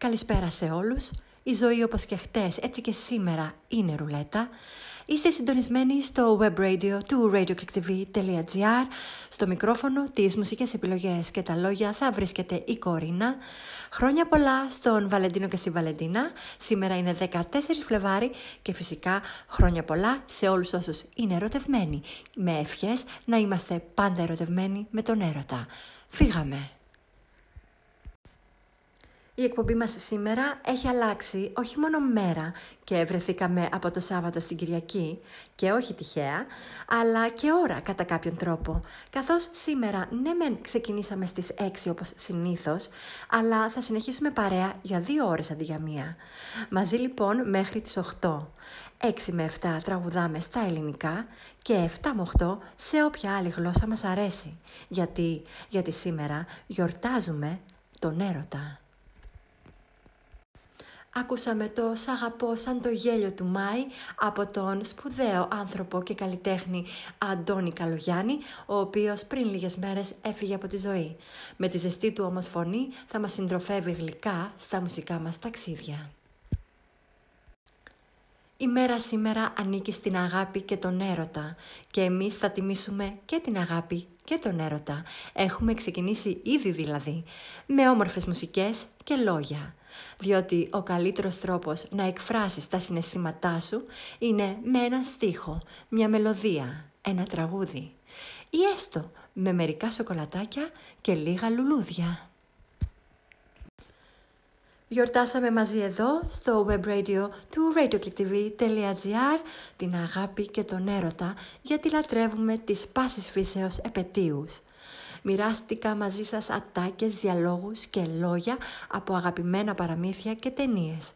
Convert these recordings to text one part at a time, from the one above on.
Καλησπέρα σε όλους. Η ζωή όπως και χτες, έτσι και σήμερα είναι ρουλέτα. Είστε συντονισμένοι στο web radio του radioclicktv.gr. Στο μικρόφωνο, τις μουσικές επιλογές και τα λόγια θα βρίσκεται η Κορίνα. Χρόνια πολλά στον Βαλεντίνο και στη Βαλεντίνα. Σήμερα είναι 14 Φλεβάρι και φυσικά χρόνια πολλά σε όλους όσους είναι ερωτευμένοι. Με ευχές να είμαστε πάντα ερωτευμένοι με τον έρωτα. Φύγαμε! Η εκπομπή μας σήμερα έχει αλλάξει όχι μόνο μέρα και βρεθήκαμε από το Σάββατο στην Κυριακή και όχι τυχαία, αλλά και ώρα κατά κάποιον τρόπο. Καθώς σήμερα ναι μεν ξεκινήσαμε στις 6 όπως συνήθως, αλλά θα συνεχίσουμε παρέα για δύο ώρες αντί για μία. Μαζί λοιπόν μέχρι τις 8. 6 με 7 τραγουδάμε στα ελληνικά και 7 με 8 σε όποια άλλη γλώσσα μας αρέσει. Γιατί, γιατί σήμερα γιορτάζουμε τον έρωτα. Άκουσαμε το «Σ' αγαπώ σαν το γέλιο του Μάη» από τον σπουδαίο άνθρωπο και καλλιτέχνη Αντώνη Καλογιάννη, ο οποίος πριν λίγες μέρες έφυγε από τη ζωή. Με τη ζεστή του όμως φωνή θα μας συντροφεύει γλυκά στα μουσικά μας ταξίδια. Η μέρα σήμερα ανήκει στην αγάπη και τον έρωτα και εμείς θα τιμήσουμε και την αγάπη και τον έρωτα. Έχουμε ξεκινήσει ήδη δηλαδή, με όμορφες μουσικές και λόγια. Διότι ο καλύτερος τρόπος να εκφράσεις τα συναισθήματά σου είναι με ένα στίχο, μια μελωδία, ένα τραγούδι. Ή έστω με μερικά σοκολατάκια και λίγα λουλούδια. Γιορτάσαμε μαζί εδώ στο web radio του radioclicktv.gr την αγάπη και τον έρωτα γιατί λατρεύουμε τις πάσης φύσεως επαιτίους. Μοιράστηκα μαζί σας ατάκες, διαλόγους και λόγια από αγαπημένα παραμύθια και ταινίες.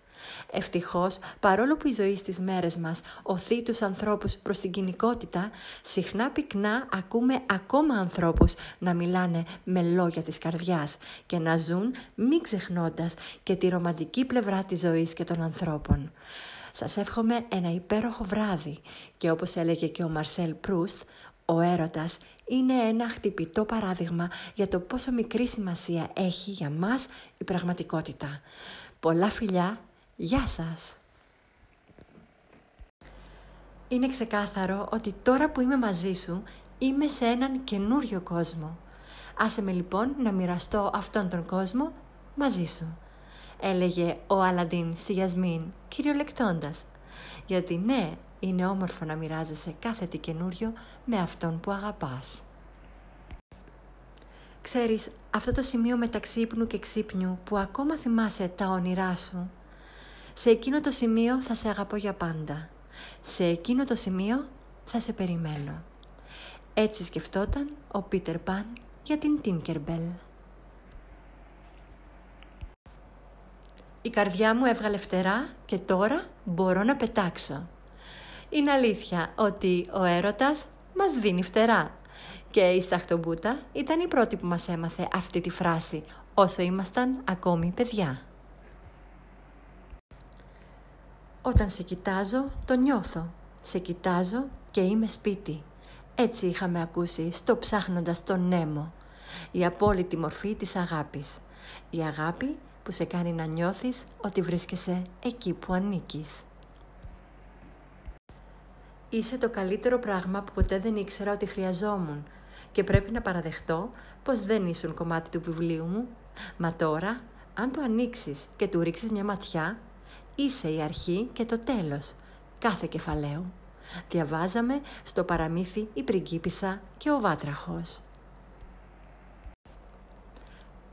Ευτυχώς, παρόλο που η ζωή στις μέρες μας οθεί τους ανθρώπους προς την κοινικότητα, συχνά πυκνά ακούμε ακόμα ανθρώπους να μιλάνε με λόγια της καρδιάς και να ζουν μη ξεχνώντας και τη ρομαντική πλευρά της ζωής και των ανθρώπων. Σας εύχομαι ένα υπέροχο βράδυ και όπως έλεγε και ο Μαρσέλ Προύστ, ο έρωτας είναι ένα χτυπητό παράδειγμα για το πόσο μικρή σημασία έχει για μας η πραγματικότητα. Πολλά φιλιά Γεια σας! Είναι ξεκάθαρο ότι τώρα που είμαι μαζί σου είμαι σε έναν καινούριο κόσμο. Άσε με λοιπόν να μοιραστώ αυτόν τον κόσμο μαζί σου. Έλεγε ο Αλαντίν στη Γιασμίν κυριολεκτώντας. Γιατί ναι, είναι όμορφο να μοιράζεσαι κάθε τι καινούριο με αυτόν που αγαπάς. Ξέρεις, αυτό το σημείο μεταξύ ύπνου και ξύπνιου που ακόμα θυμάσαι τα όνειρά σου, σε εκείνο το σημείο θα σε αγαπώ για πάντα. Σε εκείνο το σημείο θα σε περιμένω. Έτσι σκεφτόταν ο Πίτερ Παν για την Τίνκερμπελ. Η καρδιά μου έβγαλε φτερά και τώρα μπορώ να πετάξω. Είναι αλήθεια ότι ο έρωτας μας δίνει φτερά. Και η Σταχτομπούτα ήταν η πρώτη που μας έμαθε αυτή τη φράση όσο ήμασταν ακόμη παιδιά. Όταν σε κοιτάζω, το νιώθω. Σε κοιτάζω και είμαι σπίτι. Έτσι είχαμε ακούσει στο ψάχνοντας τον Νέμο. Η απόλυτη μορφή της αγάπης. Η αγάπη που σε κάνει να νιώθεις ότι βρίσκεσαι εκεί που ανήκεις. Είσαι το καλύτερο πράγμα που ποτέ δεν ήξερα ότι χρειαζόμουν και πρέπει να παραδεχτώ πως δεν ήσουν κομμάτι του βιβλίου μου. Μα τώρα, αν το ανοίξεις και του ρίξεις μια ματιά, Είσαι η αρχή και το τέλος κάθε κεφαλαίου. Διαβάζαμε στο παραμύθι η πριγκίπισσα και ο βάτραχος.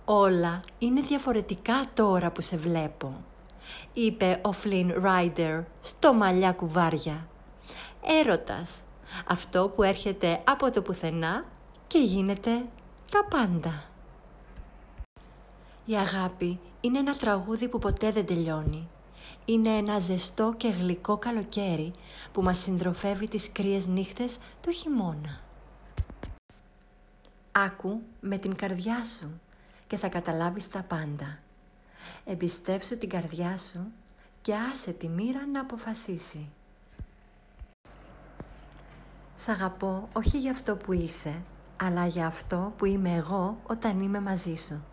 «Όλα είναι διαφορετικά τώρα που σε βλέπω», είπε ο Φλίν Ράιντερ στο μαλλιά κουβάρια. «Έρωτας, αυτό που έρχεται από το πουθενά και γίνεται τα πάντα». Η αγάπη είναι ένα τραγούδι που ποτέ δεν τελειώνει είναι ένα ζεστό και γλυκό καλοκαίρι που μας συντροφεύει τις κρύες νύχτες το χειμώνα. Άκου με την καρδιά σου και θα καταλάβεις τα πάντα. Εμπιστεύσου την καρδιά σου και άσε τη μοίρα να αποφασίσει. Σ' αγαπώ όχι για αυτό που είσαι, αλλά για αυτό που είμαι εγώ όταν είμαι μαζί σου.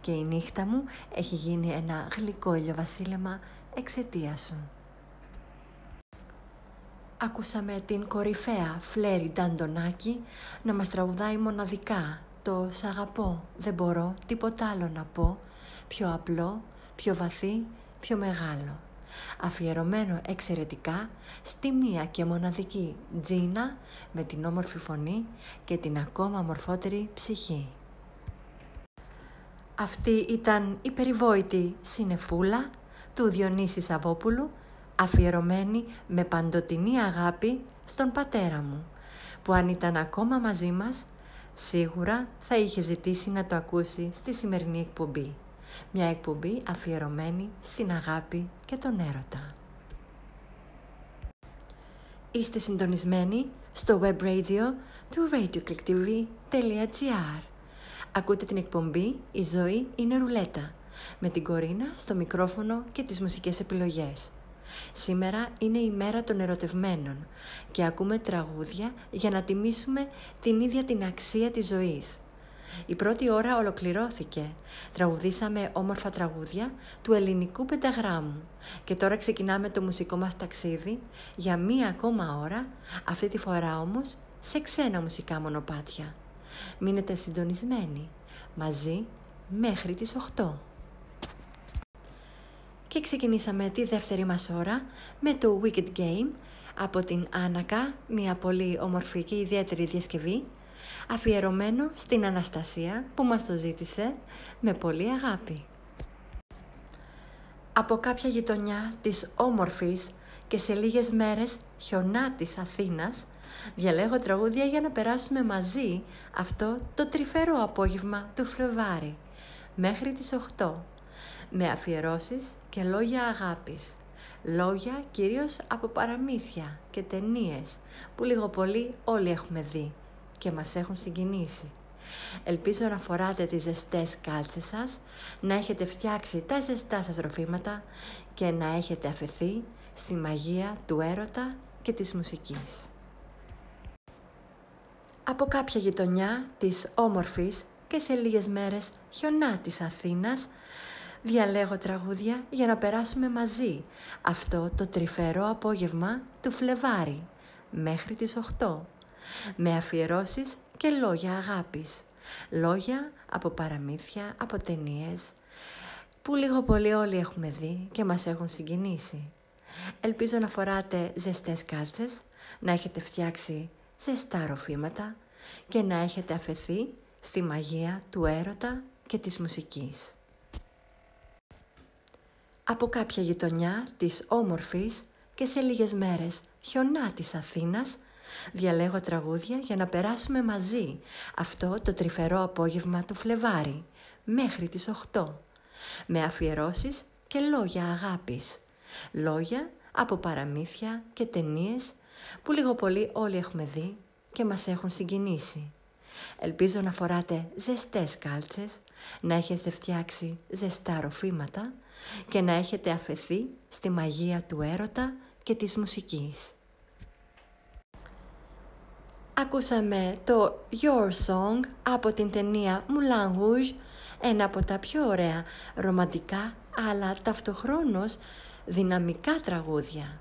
και η νύχτα μου έχει γίνει ένα γλυκό ηλιοβασίλεμα εξαιτίας σου. Ακούσαμε την κορυφαία Φλέρι Νταντονάκη να μας τραγουδάει μοναδικά το «Σ' αγαπώ, δεν μπορώ τίποτα άλλο να πω» πιο απλό, πιο βαθύ, πιο μεγάλο. Αφιερωμένο εξαιρετικά στη μία και μοναδική Τζίνα με την όμορφη φωνή και την ακόμα μορφότερη ψυχή. Αυτή ήταν η περιβόητη συνεφούλα του Διονύσης Σαββόπουλου αφιερωμένη με παντοτινή αγάπη στον πατέρα μου που αν ήταν ακόμα μαζί μας σίγουρα θα είχε ζητήσει να το ακούσει στη σημερινή εκπομπή. Μια εκπομπή αφιερωμένη στην αγάπη και τον έρωτα. Είστε συντονισμένοι στο web radio του radioclicktv.gr Ακούτε την εκπομπή «Η ζωή είναι ρουλέτα» με την Κορίνα στο μικρόφωνο και τις μουσικές επιλογές. Σήμερα είναι η μέρα των ερωτευμένων και ακούμε τραγούδια για να τιμήσουμε την ίδια την αξία της ζωής. Η πρώτη ώρα ολοκληρώθηκε. Τραγουδήσαμε όμορφα τραγούδια του ελληνικού πενταγράμμου και τώρα ξεκινάμε το μουσικό μας ταξίδι για μία ακόμα ώρα, αυτή τη φορά όμως σε ξένα μουσικά μονοπάτια. Μείνετε συντονισμένοι μαζί μέχρι τις 8. Και ξεκινήσαμε τη δεύτερη μας ώρα με το Wicked Game από την Άνακα, μια πολύ όμορφη και ιδιαίτερη διασκευή, αφιερωμένο στην Αναστασία που μας το ζήτησε με πολύ αγάπη. Από κάποια γειτονιά της όμορφης και σε λίγες μέρες χιονά της Αθήνας, διαλέγω τραγούδια για να περάσουμε μαζί αυτό το τρυφερό απόγευμα του Φλεβάρι, μέχρι τις 8, με αφιερώσεις και λόγια αγάπης. Λόγια κυρίως από παραμύθια και ταινίες που λίγο πολύ όλοι έχουμε δει και μας έχουν συγκινήσει. Ελπίζω να φοράτε τις ζεστές κάλτσες σας, να έχετε φτιάξει τα ζεστά σας ροφήματα και να έχετε αφαιθεί στη μαγεία του έρωτα και της μουσικής. Από κάποια γειτονιά της όμορφης και σε λίγες μέρες χιονά της Αθήνας διαλέγω τραγούδια για να περάσουμε μαζί αυτό το τρυφερό απόγευμα του Φλεβάρι μέχρι τις 8 με αφιερώσεις και λόγια αγάπης. Λόγια από παραμύθια, από ταινίες που λίγο πολύ όλοι έχουμε δει και μας έχουν συγκινήσει. Ελπίζω να φοράτε ζεστές κάλτσες, να έχετε φτιάξει ζεστά ροφήματα και να έχετε αφαιθεί στη μαγεία του έρωτα και της μουσικής. Από κάποια γειτονιά της όμορφης και σε λίγες μέρες χιονά της Αθήνας διαλέγω τραγούδια για να περάσουμε μαζί αυτό το τρυφερό απόγευμα του Φλεβάρι μέχρι τις 8 με αφιερώσεις και λόγια αγάπης. Λόγια από παραμύθια και ταινίες που λίγο πολύ όλοι έχουμε δει και μας έχουν συγκινήσει. Ελπίζω να φοράτε ζεστές κάλτσες, να έχετε φτιάξει ζεστά ροφήματα και να έχετε αφαιθεί στη μαγεία του έρωτα και της μουσικής. Ακούσαμε το Your Song από την ταινία Moulin Rouge, ένα από τα πιο ωραία ρομαντικά αλλά ταυτοχρόνως δυναμικά τραγούδια.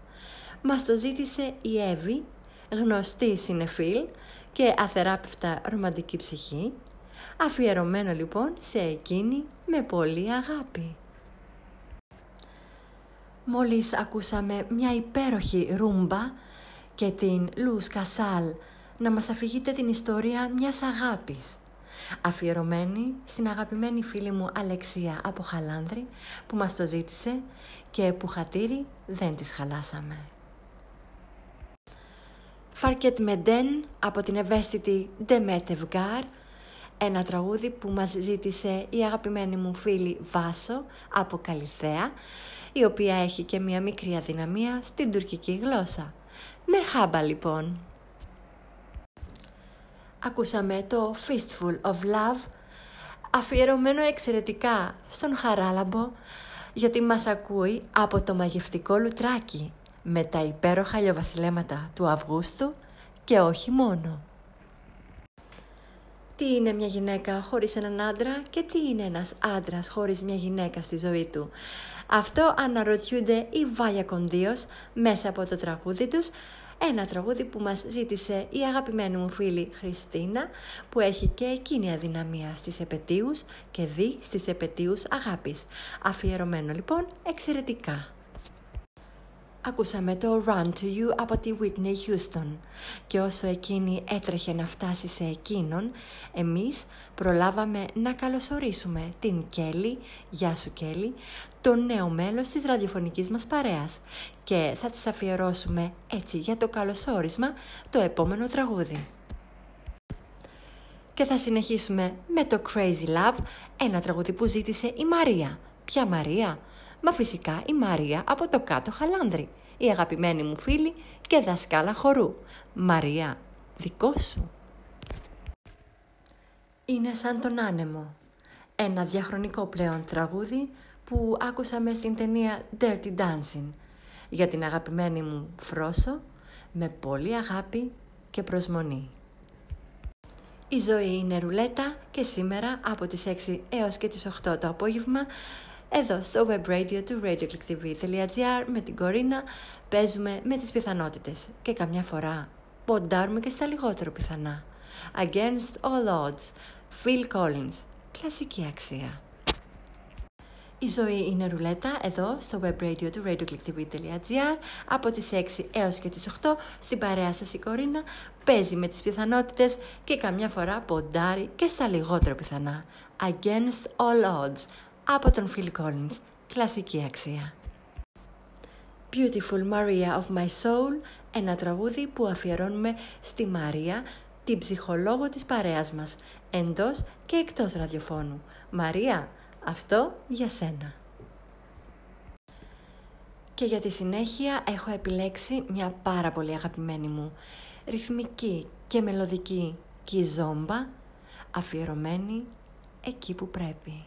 Μας το ζήτησε η Εύη, γνωστή συνεφίλ και αθεράπευτα ρομαντική ψυχή, αφιερωμένο λοιπόν σε εκείνη με πολύ αγάπη. Μόλις ακούσαμε μια υπέροχη ρούμπα και την Λους Κασάλ να μας αφηγείτε την ιστορία μιας αγάπης αφιερωμένη στην αγαπημένη φίλη μου Αλεξία από Χαλάνδρη που μας το ζήτησε και που χατήρι δεν της χαλάσαμε. Φαρκετ Μεντέν από την ευαίσθητη Ντεμέτ Ευγάρ ένα τραγούδι που μας ζήτησε η αγαπημένη μου φίλη Βάσο από Καλυθέα η οποία έχει και μια μικρή αδυναμία στην τουρκική γλώσσα. Μερχάμπα λοιπόν! Ακούσαμε το Fistful of Love αφιερωμένο εξαιρετικά στον Χαράλαμπο γιατί μας ακούει από το μαγευτικό λουτράκι με τα υπέροχα λιοβασιλέματα του Αυγούστου και όχι μόνο. Τι είναι μια γυναίκα χωρίς έναν άντρα και τι είναι ένας άντρας χωρίς μια γυναίκα στη ζωή του; Αυτό αναρωτιούνται οι Βάγια Κοντίος μέσα από το τραγούδι τους, ένα τραγούδι που μας ζήτησε η αγαπημένη μου φίλη Χριστίνα, που έχει και εκείνη αδυναμία στις επαιτίους και δει στις επαιτίους αγάπης. Αφιερωμένο λοιπόν εξαιρετικά. Ακούσαμε το Run to You από τη Whitney Houston και όσο εκείνη έτρεχε να φτάσει σε εκείνον, εμείς προλάβαμε να καλωσορίσουμε την Κέλλη, γεια σου Κέλλη, το νέο μέλος της ραδιοφωνικής μας παρέας και θα της αφιερώσουμε έτσι για το καλωσόρισμα το επόμενο τραγούδι. Και θα συνεχίσουμε με το Crazy Love, ένα τραγούδι που ζήτησε η Μαρία. Ποια Μαρία; Μα φυσικά η Μαρία από το κάτω χαλάνδρι, η αγαπημένη μου φίλη και δασκάλα χορού. Μαρία, δικό σου. Είναι σαν τον άνεμο. Ένα διαχρονικό πλέον τραγούδι που άκουσαμε στην ταινία Dirty Dancing για την αγαπημένη μου Φρόσο με πολύ αγάπη και προσμονή. Η ζωή είναι ρουλέτα και σήμερα από τις 6 έως και τις 8 το απόγευμα εδώ στο web radio του radioclicktv.gr με την Κορίνα παίζουμε με τις πιθανότητες και καμιά φορά ποντάρουμε και στα λιγότερο πιθανά. Against all odds, Phil Collins, κλασική αξία. Η ζωή είναι ρουλέτα εδώ στο web radio του radioclicktv.gr από τις 6 έως και τις 8 στην παρέα σας η Κορίνα παίζει με τις πιθανότητες και καμιά φορά ποντάρει και στα λιγότερο πιθανά. Against all odds από τον Phil Collins. Κλασική αξία. Beautiful Maria of My Soul, ένα τραγούδι που αφιερώνουμε στη Μαρία, την ψυχολόγο της παρέας μας, εντός και εκτός ραδιοφώνου. Μαρία, αυτό για σένα. Και για τη συνέχεια έχω επιλέξει μια πάρα πολύ αγαπημένη μου, ρυθμική και μελωδική κιζόμπα, αφιερωμένη εκεί που πρέπει.